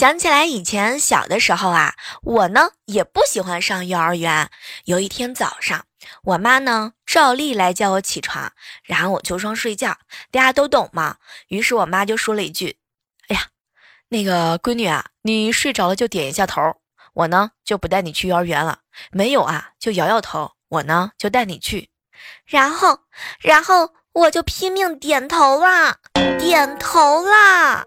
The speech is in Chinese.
想起来以前小的时候啊我呢也不喜欢上幼儿园有一天早上我妈呢照例来叫我起床然后我就装睡觉大家都懂嘛。于是我妈就说了一句哎呀那个闺女啊你睡着了就点一下头我呢就不带你去幼儿园了没有啊就摇摇头我呢就带你去。然后然后我就拼命点头啦点头啦